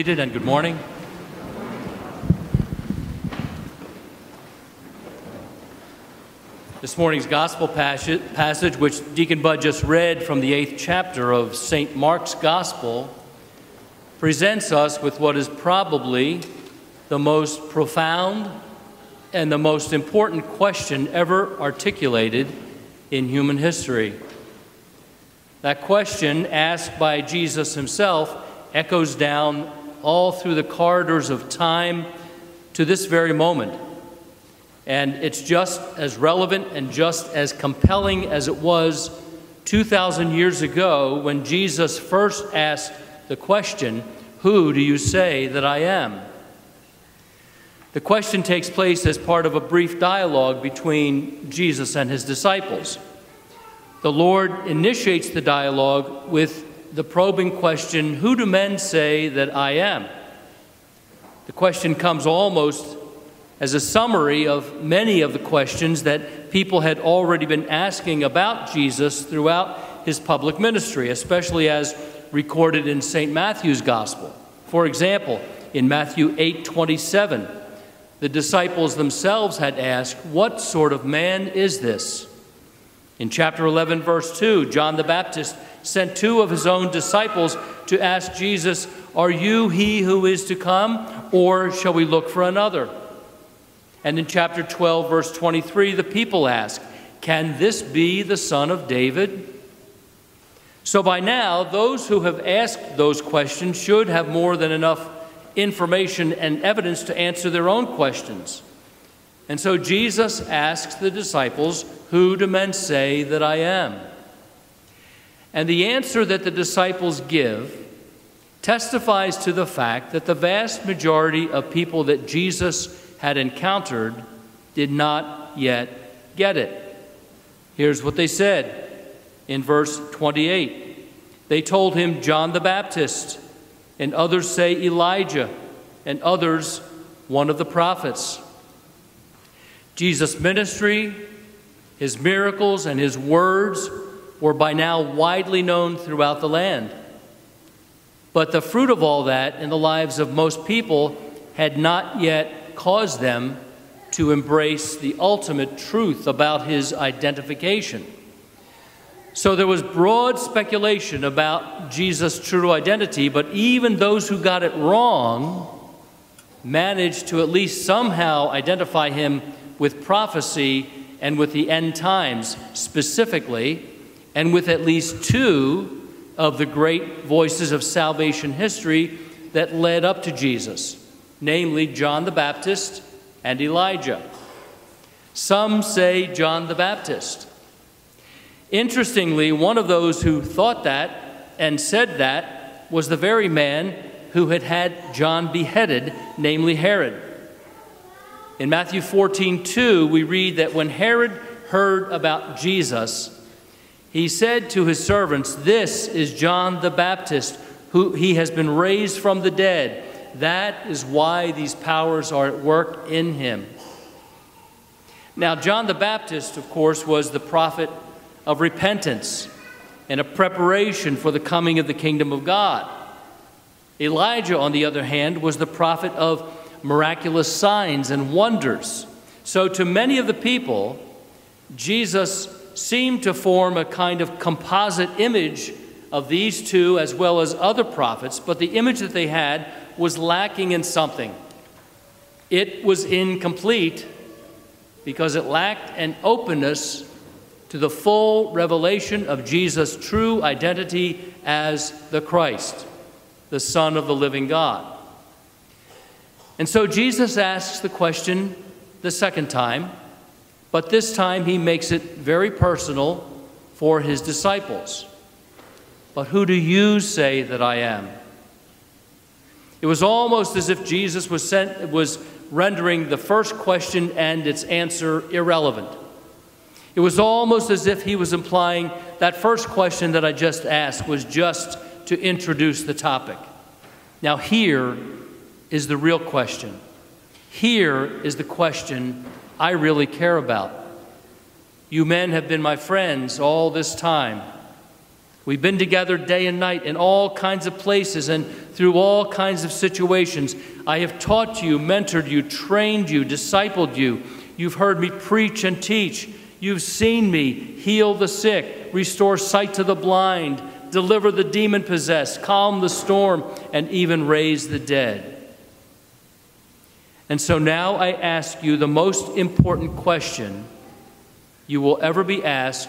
And good morning. This morning's gospel passage, which Deacon Bud just read from the eighth chapter of St. Mark's Gospel, presents us with what is probably the most profound and the most important question ever articulated in human history. That question, asked by Jesus himself, echoes down all through the corridors of time to this very moment. And it's just as relevant and just as compelling as it was 2,000 years ago when Jesus first asked the question, Who do you say that I am? The question takes place as part of a brief dialogue between Jesus and his disciples. The Lord initiates the dialogue with the probing question Who do men say that I am? The question comes almost as a summary of many of the questions that people had already been asking about Jesus throughout his public ministry, especially as recorded in St. Matthew's Gospel. For example, in Matthew 8 27, the disciples themselves had asked, What sort of man is this? In chapter 11, verse 2, John the Baptist sent two of his own disciples to ask Jesus, Are you he who is to come, or shall we look for another? And in chapter 12, verse 23, the people ask, Can this be the son of David? So by now, those who have asked those questions should have more than enough information and evidence to answer their own questions. And so Jesus asks the disciples, Who do men say that I am? And the answer that the disciples give testifies to the fact that the vast majority of people that Jesus had encountered did not yet get it. Here's what they said in verse 28 They told him John the Baptist, and others say Elijah, and others one of the prophets. Jesus' ministry, his miracles, and his words were by now widely known throughout the land. But the fruit of all that in the lives of most people had not yet caused them to embrace the ultimate truth about his identification. So there was broad speculation about Jesus' true identity, but even those who got it wrong managed to at least somehow identify him with prophecy and with the end times specifically, and with at least two of the great voices of salvation history that led up to Jesus, namely John the Baptist and Elijah. Some say John the Baptist. Interestingly, one of those who thought that and said that was the very man who had had John beheaded, namely Herod. In Matthew 14, 2, we read that when Herod heard about Jesus, he said to his servants, This is John the Baptist, who he has been raised from the dead. That is why these powers are at work in him. Now, John the Baptist, of course, was the prophet of repentance and a preparation for the coming of the kingdom of God. Elijah, on the other hand, was the prophet of miraculous signs and wonders. So, to many of the people, Jesus seemed to form a kind of composite image of these two as well as other prophets, but the image that they had was lacking in something. It was incomplete because it lacked an openness to the full revelation of Jesus' true identity as the Christ, the Son of the living God. And so Jesus asks the question the second time, but this time he makes it very personal for his disciples. But who do you say that I am? It was almost as if Jesus was, sent, was rendering the first question and its answer irrelevant. It was almost as if he was implying that first question that I just asked was just to introduce the topic. Now, here is the real question. Here is the question I really care about. You men have been my friends all this time. We've been together day and night in all kinds of places and through all kinds of situations. I have taught you, mentored you, trained you, discipled you. You've heard me preach and teach. You've seen me heal the sick, restore sight to the blind, deliver the demon possessed, calm the storm, and even raise the dead. And so now I ask you the most important question you will ever be asked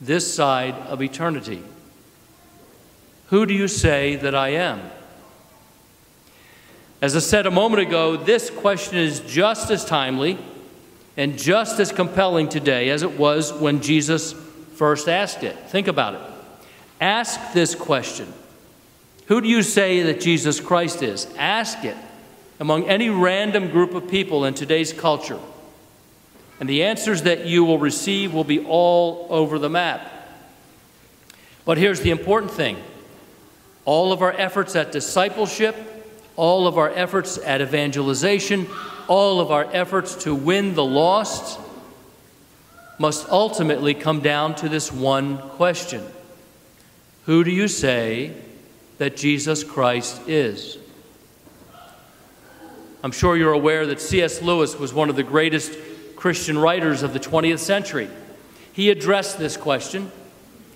this side of eternity Who do you say that I am? As I said a moment ago, this question is just as timely and just as compelling today as it was when Jesus first asked it. Think about it. Ask this question Who do you say that Jesus Christ is? Ask it among any random group of people in today's culture. And the answers that you will receive will be all over the map. But here's the important thing all of our efforts at discipleship, all of our efforts at evangelization, all of our efforts to win the lost must ultimately come down to this one question Who do you say that Jesus Christ is? I'm sure you're aware that C.S. Lewis was one of the greatest Christian writers of the 20th century. He addressed this question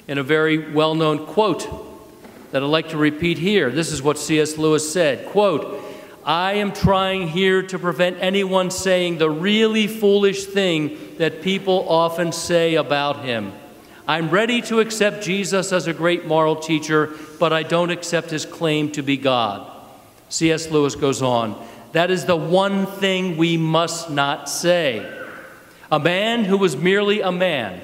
in a very well known quote that I'd like to repeat here. This is what C.S. Lewis said quote, I am trying here to prevent anyone saying the really foolish thing that people often say about him. I'm ready to accept Jesus as a great moral teacher, but I don't accept his claim to be God. C.S. Lewis goes on, that is the one thing we must not say. A man who was merely a man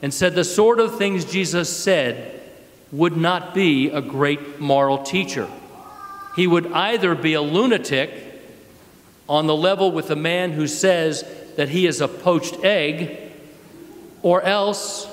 and said the sort of things Jesus said would not be a great moral teacher. He would either be a lunatic on the level with a man who says that he is a poached egg, or else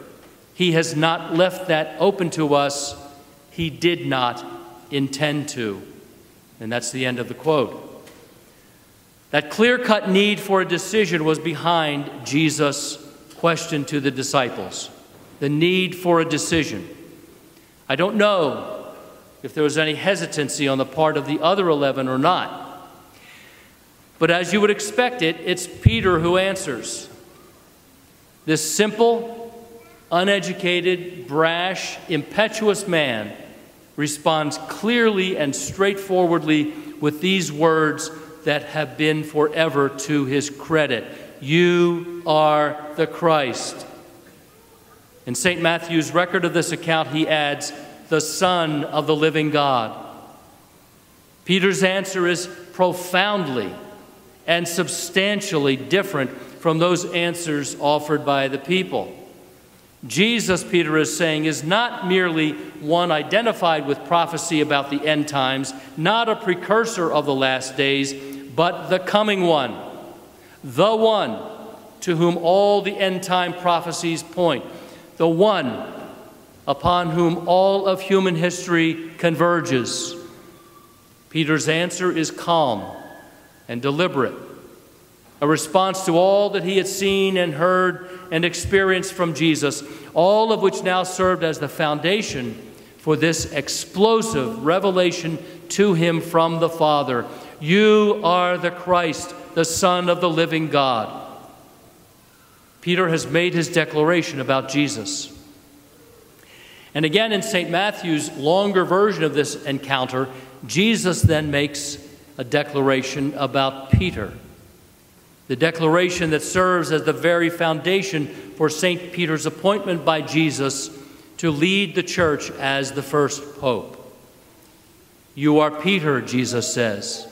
He has not left that open to us. He did not intend to. And that's the end of the quote. That clear cut need for a decision was behind Jesus' question to the disciples the need for a decision. I don't know if there was any hesitancy on the part of the other 11 or not. But as you would expect it, it's Peter who answers. This simple, uneducated, brash, impetuous man responds clearly and straightforwardly with these words that have been forever to his credit You are the Christ. In St. Matthew's record of this account, he adds, the Son of the living God. Peter's answer is profoundly and substantially different from those answers offered by the people. Jesus, Peter is saying, is not merely one identified with prophecy about the end times, not a precursor of the last days, but the coming one, the one to whom all the end time prophecies point the one upon whom all of human history converges. Peter's answer is calm and deliberate, a response to all that he had seen and heard and experienced from Jesus, all of which now served as the foundation for this explosive revelation to him from the Father. You are the Christ, the Son of the living God. Peter has made his declaration about Jesus. And again, in St. Matthew's longer version of this encounter, Jesus then makes a declaration about Peter. The declaration that serves as the very foundation for St. Peter's appointment by Jesus to lead the church as the first pope. You are Peter, Jesus says,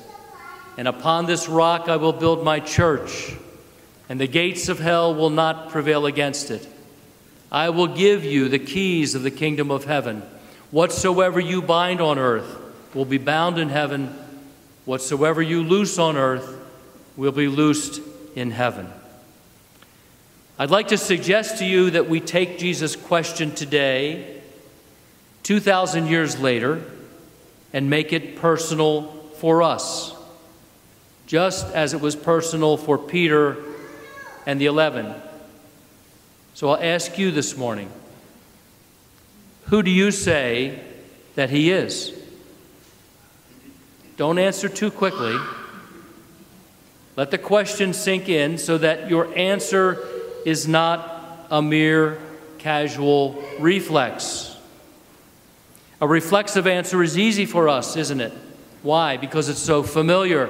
and upon this rock I will build my church and the gates of hell will not prevail against it. I will give you the keys of the kingdom of heaven. Whatsoever you bind on earth will be bound in heaven. Whatsoever you loose on earth will be loosed in heaven. I'd like to suggest to you that we take Jesus' question today, 2,000 years later, and make it personal for us, just as it was personal for Peter and the eleven. So I'll ask you this morning who do you say that he is? Don't answer too quickly. Let the question sink in so that your answer is not a mere casual reflex. A reflexive answer is easy for us, isn't it? Why? Because it's so familiar.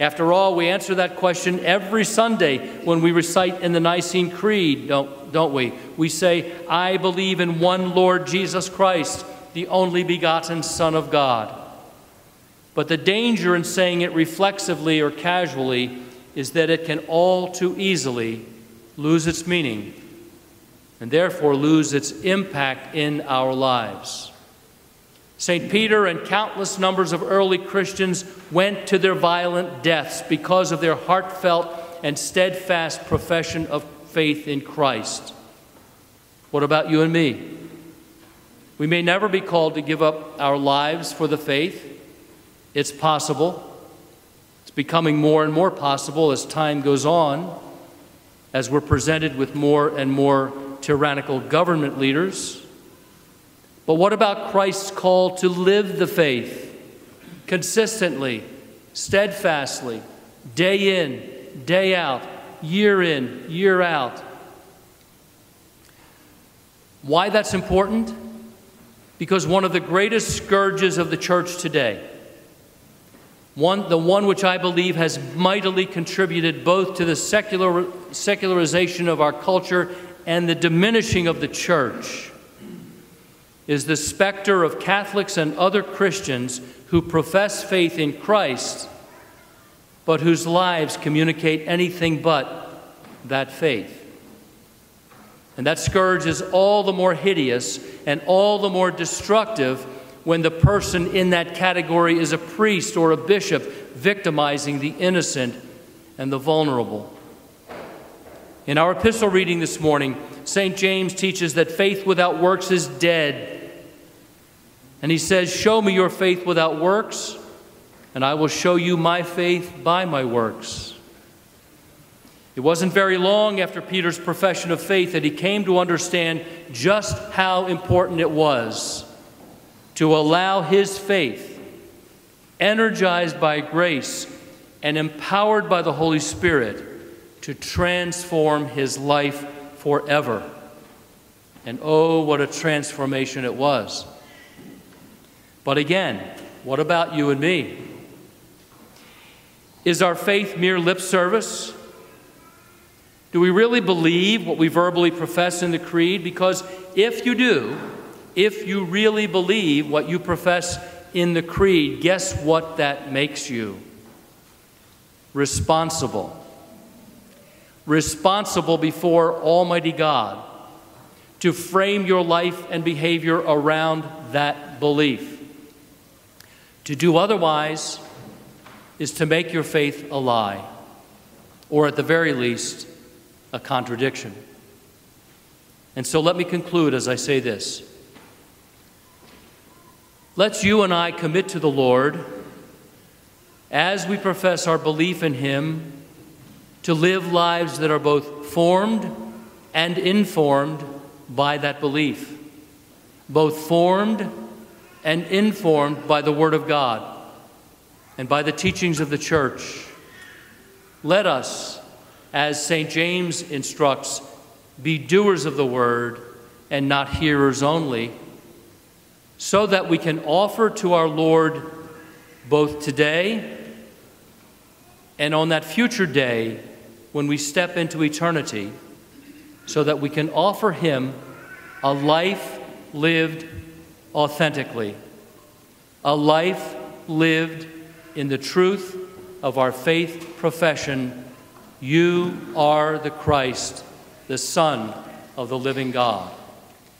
After all, we answer that question every Sunday when we recite in the Nicene Creed, don't, don't we? We say, I believe in one Lord Jesus Christ, the only begotten Son of God. But the danger in saying it reflexively or casually is that it can all too easily lose its meaning and therefore lose its impact in our lives. St. Peter and countless numbers of early Christians went to their violent deaths because of their heartfelt and steadfast profession of faith in Christ. What about you and me? We may never be called to give up our lives for the faith. It's possible. It's becoming more and more possible as time goes on, as we're presented with more and more tyrannical government leaders. But what about Christ's call to live the faith consistently, steadfastly, day in, day out, year in, year out? Why that's important? Because one of the greatest scourges of the church today, one, the one which I believe has mightily contributed both to the secular, secularization of our culture and the diminishing of the church is the specter of Catholics and other Christians who profess faith in Christ, but whose lives communicate anything but that faith. And that scourge is all the more hideous and all the more destructive when the person in that category is a priest or a bishop victimizing the innocent and the vulnerable. In our epistle reading this morning, St. James teaches that faith without works is dead. And he says, Show me your faith without works, and I will show you my faith by my works. It wasn't very long after Peter's profession of faith that he came to understand just how important it was to allow his faith, energized by grace and empowered by the Holy Spirit, to transform his life forever. And oh, what a transformation it was. But again, what about you and me? Is our faith mere lip service? Do we really believe what we verbally profess in the Creed? Because if you do, if you really believe what you profess in the Creed, guess what that makes you? Responsible responsible before Almighty God to frame your life and behavior around that belief. To do otherwise is to make your faith a lie, or at the very least, a contradiction. And so let me conclude as I say this. Let's you and I commit to the Lord as we profess our belief in Him to live lives that are both formed and informed by that belief, both formed and informed by the Word of God and by the teachings of the church. Let us, as St. James instructs, be doers of the Word and not hearers only, so that we can offer to our Lord both today and on that future day when we step into eternity so that we can offer Him a life lived authentically, a life lived in the truth of our faith profession. You are the Christ, the Son of the living God.